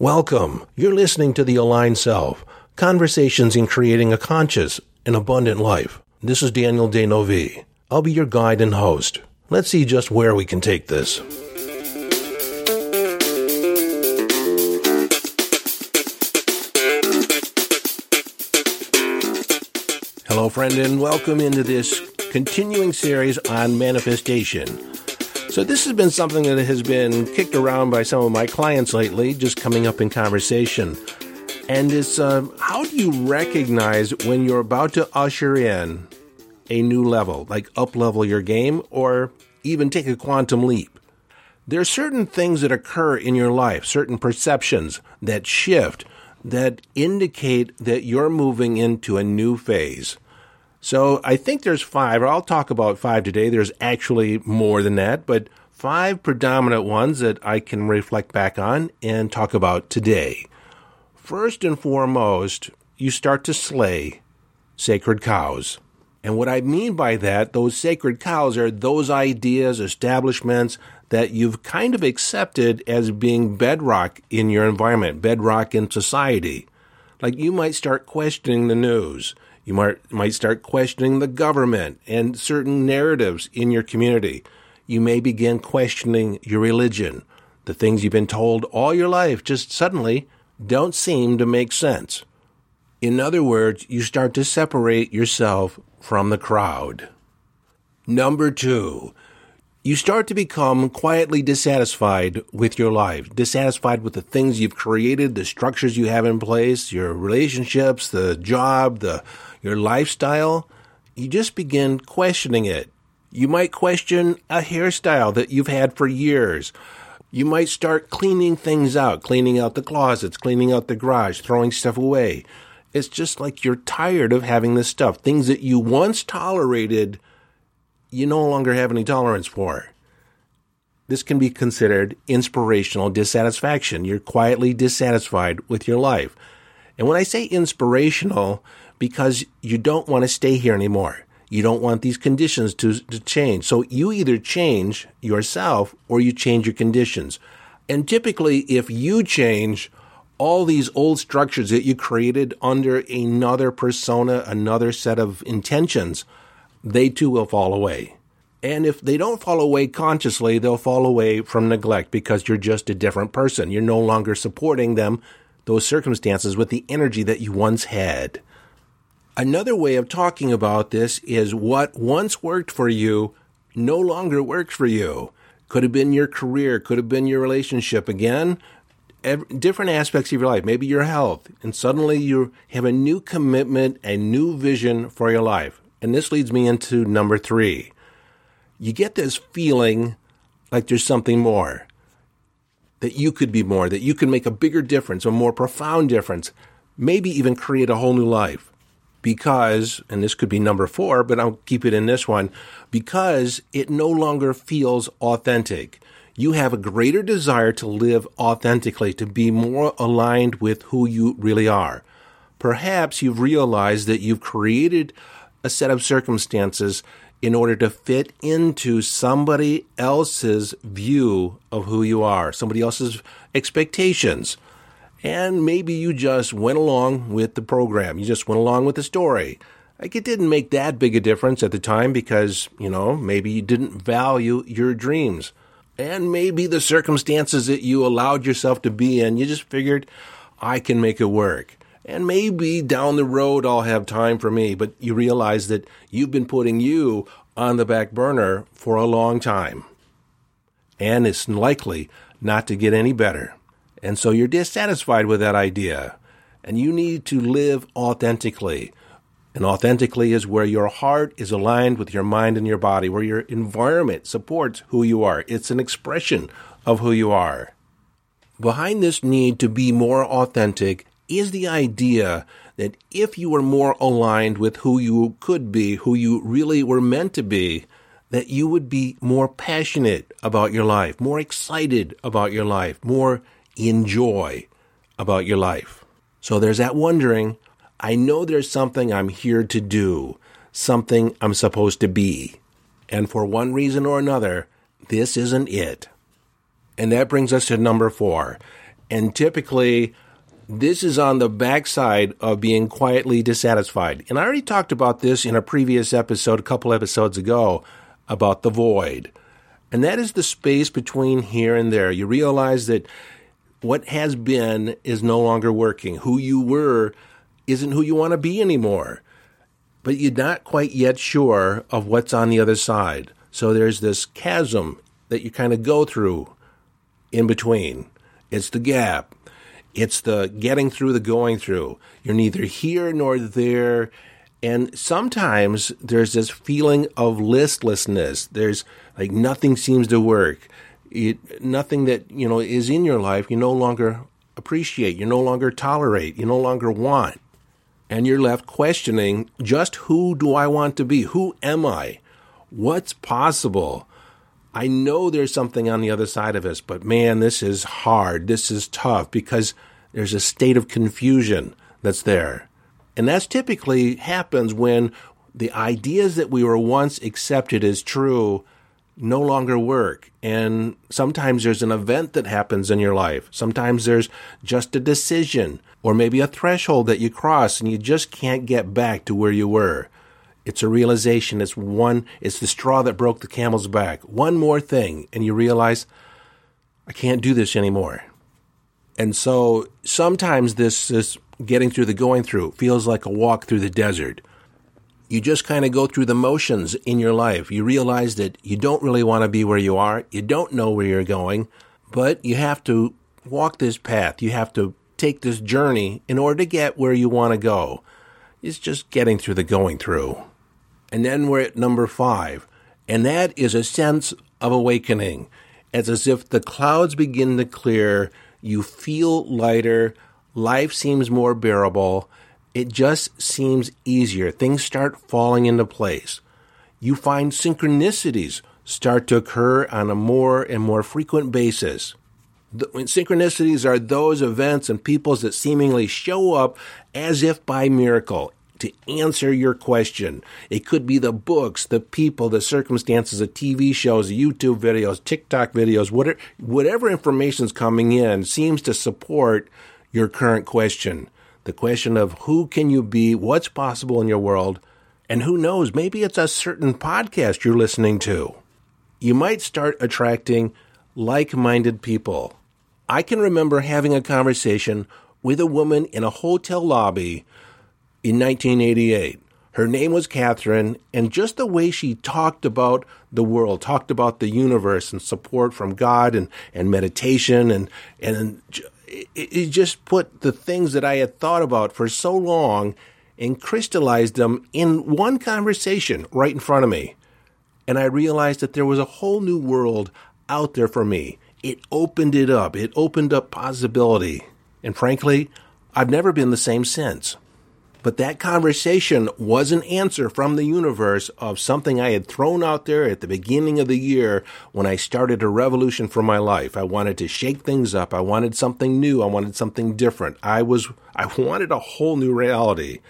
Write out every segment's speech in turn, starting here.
Welcome. You're listening to The Aligned Self Conversations in Creating a Conscious and Abundant Life. This is Daniel D'Neuville. I'll be your guide and host. Let's see just where we can take this. Hello, friend, and welcome into this continuing series on manifestation. So, this has been something that has been kicked around by some of my clients lately, just coming up in conversation. And it's uh, how do you recognize when you're about to usher in a new level, like up level your game or even take a quantum leap? There are certain things that occur in your life, certain perceptions that shift that indicate that you're moving into a new phase. So I think there's five, I'll talk about five today. There's actually more than that, but five predominant ones that I can reflect back on and talk about today. First and foremost, you start to slay sacred cows. And what I mean by that, those sacred cows are those ideas, establishments that you've kind of accepted as being bedrock in your environment, bedrock in society. Like you might start questioning the news. You might, might start questioning the government and certain narratives in your community. You may begin questioning your religion. The things you've been told all your life just suddenly don't seem to make sense. In other words, you start to separate yourself from the crowd. Number two, you start to become quietly dissatisfied with your life, dissatisfied with the things you've created, the structures you have in place, your relationships, the job, the your lifestyle. You just begin questioning it. You might question a hairstyle that you've had for years. You might start cleaning things out, cleaning out the closets, cleaning out the garage, throwing stuff away. It's just like you're tired of having this stuff. Things that you once tolerated you no longer have any tolerance for. This can be considered inspirational dissatisfaction. You're quietly dissatisfied with your life. And when I say inspirational, because you don't want to stay here anymore. You don't want these conditions to, to change. So you either change yourself or you change your conditions. And typically, if you change, all these old structures that you created under another persona, another set of intentions, they too will fall away. And if they don't fall away consciously, they'll fall away from neglect because you're just a different person. You're no longer supporting them, those circumstances, with the energy that you once had. Another way of talking about this is what once worked for you no longer works for you. Could have been your career, could have been your relationship. Again, every, different aspects of your life, maybe your health, and suddenly you have a new commitment, a new vision for your life. And this leads me into number three. You get this feeling like there's something more, that you could be more, that you can make a bigger difference, a more profound difference, maybe even create a whole new life. Because, and this could be number four, but I'll keep it in this one, because it no longer feels authentic. You have a greater desire to live authentically, to be more aligned with who you really are. Perhaps you've realized that you've created a set of circumstances in order to fit into somebody else's view of who you are, somebody else's expectations. And maybe you just went along with the program. You just went along with the story. Like it didn't make that big a difference at the time because, you know, maybe you didn't value your dreams. And maybe the circumstances that you allowed yourself to be in, you just figured, I can make it work. And maybe down the road I'll have time for me, but you realize that you've been putting you on the back burner for a long time. And it's likely not to get any better. And so you're dissatisfied with that idea. And you need to live authentically. And authentically is where your heart is aligned with your mind and your body, where your environment supports who you are. It's an expression of who you are. Behind this need to be more authentic is the idea that if you were more aligned with who you could be, who you really were meant to be, that you would be more passionate about your life, more excited about your life, more in joy about your life. So there's that wondering, I know there's something I'm here to do, something I'm supposed to be. And for one reason or another, this isn't it. And that brings us to number four. And typically, this is on the backside of being quietly dissatisfied. And I already talked about this in a previous episode, a couple episodes ago, about the void. And that is the space between here and there. You realize that what has been is no longer working. Who you were isn't who you want to be anymore. But you're not quite yet sure of what's on the other side. So there's this chasm that you kind of go through in between. It's the gap. It's the getting through the going through. You're neither here nor there. And sometimes there's this feeling of listlessness. There's like nothing seems to work. It, nothing that, you know, is in your life you no longer appreciate, you no longer tolerate, you no longer want. And you're left questioning just who do I want to be? Who am I? What's possible? I know there's something on the other side of us, but man, this is hard. This is tough because there's a state of confusion that's there. And that's typically happens when the ideas that we were once accepted as true no longer work. And sometimes there's an event that happens in your life. Sometimes there's just a decision or maybe a threshold that you cross and you just can't get back to where you were. It's a realization. It's one, it's the straw that broke the camel's back. One more thing. And you realize, I can't do this anymore. And so sometimes this, this getting through the going through feels like a walk through the desert. You just kind of go through the motions in your life. You realize that you don't really want to be where you are. You don't know where you're going, but you have to walk this path. You have to take this journey in order to get where you want to go. It's just getting through the going through. And then we're at number five, and that is a sense of awakening. It's as if the clouds begin to clear, you feel lighter, life seems more bearable, it just seems easier. Things start falling into place. You find synchronicities start to occur on a more and more frequent basis. The, synchronicities are those events and peoples that seemingly show up as if by miracle to answer your question. It could be the books, the people, the circumstances, the TV shows, YouTube videos, TikTok videos, whatever, whatever information is coming in seems to support your current question. The question of who can you be, what's possible in your world, and who knows, maybe it's a certain podcast you're listening to. You might start attracting like minded people. I can remember having a conversation with a woman in a hotel lobby in 1988. Her name was Catherine, and just the way she talked about the world, talked about the universe and support from God and, and meditation, and, and it just put the things that I had thought about for so long and crystallized them in one conversation right in front of me. And I realized that there was a whole new world out there for me. It opened it up, it opened up possibility. And frankly, I've never been the same since. But that conversation was an answer from the universe of something I had thrown out there at the beginning of the year when I started a revolution for my life. I wanted to shake things up. I wanted something new. I wanted something different. I was, I wanted a whole new reality.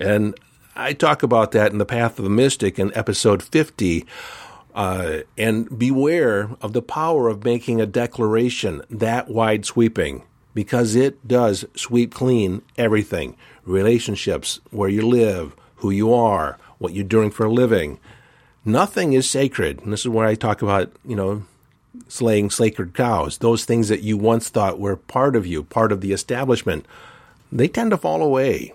And I talk about that in The Path of the Mystic in episode 50. Uh, and beware of the power of making a declaration that wide sweeping because it does sweep clean everything relationships, where you live, who you are, what you're doing for a living. Nothing is sacred. And this is where I talk about, you know, slaying sacred cows. Those things that you once thought were part of you, part of the establishment, they tend to fall away.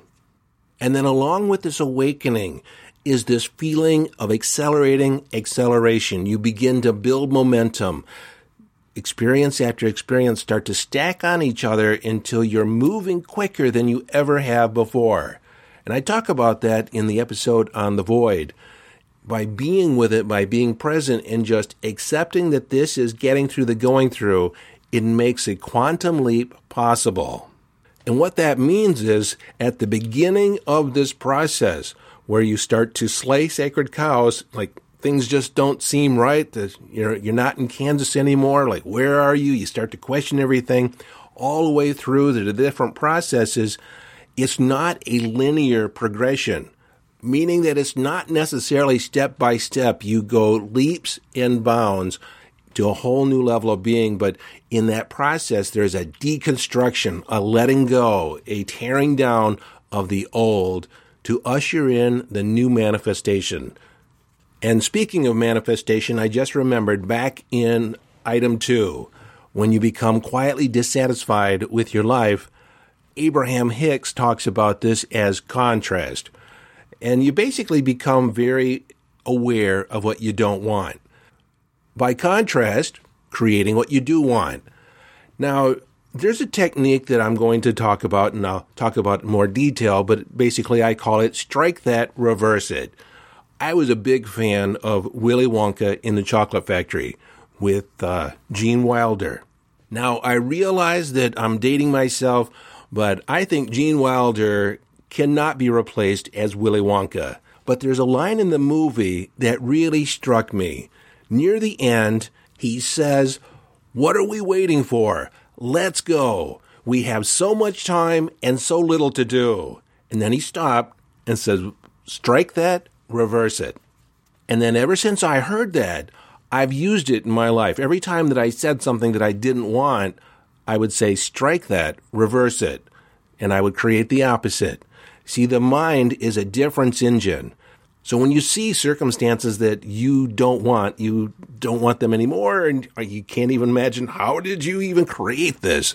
And then along with this awakening is this feeling of accelerating acceleration. You begin to build momentum experience after experience start to stack on each other until you're moving quicker than you ever have before. And I talk about that in the episode on the void. By being with it, by being present, and just accepting that this is getting through the going through, it makes a quantum leap possible. And what that means is at the beginning of this process, where you start to slay sacred cows, like things just don't seem right. You're you're not in Kansas anymore. Like where are you? You start to question everything, all the way through the different processes. It's not a linear progression, meaning that it's not necessarily step by step. You go leaps and bounds to a whole new level of being. But in that process, there's a deconstruction, a letting go, a tearing down of the old to usher in the new manifestation. And speaking of manifestation, I just remembered back in item two, when you become quietly dissatisfied with your life, Abraham Hicks talks about this as contrast. And you basically become very aware of what you don't want. By contrast, creating what you do want. Now, there's a technique that I'm going to talk about, and I'll talk about more detail, but basically I call it strike that, reverse it. I was a big fan of Willy Wonka in the Chocolate Factory with uh, Gene Wilder. Now, I realize that I'm dating myself, but I think Gene Wilder cannot be replaced as Willy Wonka. But there's a line in the movie that really struck me. Near the end, he says, What are we waiting for? Let's go. We have so much time and so little to do. And then he stopped and says, Strike that, reverse it. And then ever since I heard that, I've used it in my life. Every time that I said something that I didn't want, I would say, strike that, reverse it. And I would create the opposite. See, the mind is a difference engine. So when you see circumstances that you don't want, you don't want them anymore, and you can't even imagine how did you even create this?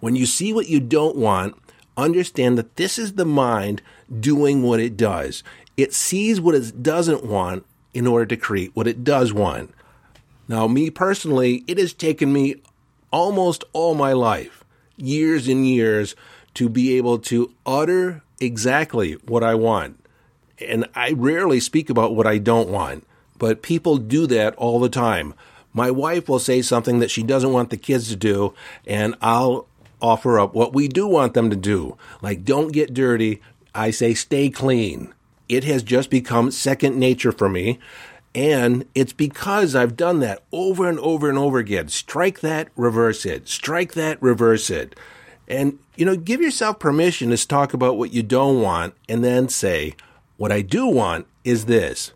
When you see what you don't want, understand that this is the mind doing what it does. It sees what it doesn't want in order to create what it does want. Now, me personally, it has taken me almost all my life, years and years, to be able to utter exactly what I want and I rarely speak about what I don't want, but people do that all the time. My wife will say something that she doesn't want the kids to do, and I'll offer up what we do want them to do. Like, don't get dirty. I say, stay clean. It has just become second nature for me. And it's because I've done that over and over and over again. Strike that, reverse it. Strike that, reverse it. And, you know, give yourself permission to talk about what you don't want and then say, what I do want is this.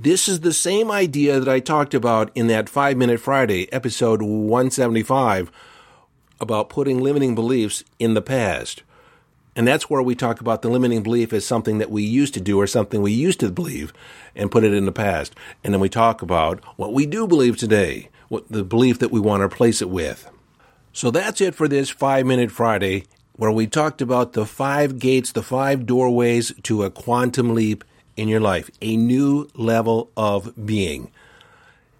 This is the same idea that I talked about in that 5 Minute Friday, episode 175, about putting limiting beliefs in the past. And that's where we talk about the limiting belief as something that we used to do or something we used to believe and put it in the past. And then we talk about what we do believe today, what the belief that we want to replace it with. So that's it for this 5 Minute Friday where we talked about the five gates, the five doorways to a quantum leap in your life, a new level of being.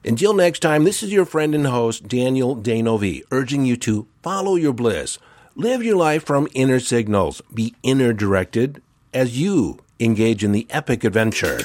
Until next time, this is your friend and host, Daniel D'Neuville, urging you to follow your bliss. Live your life from inner signals. Be inner directed as you engage in the epic adventure.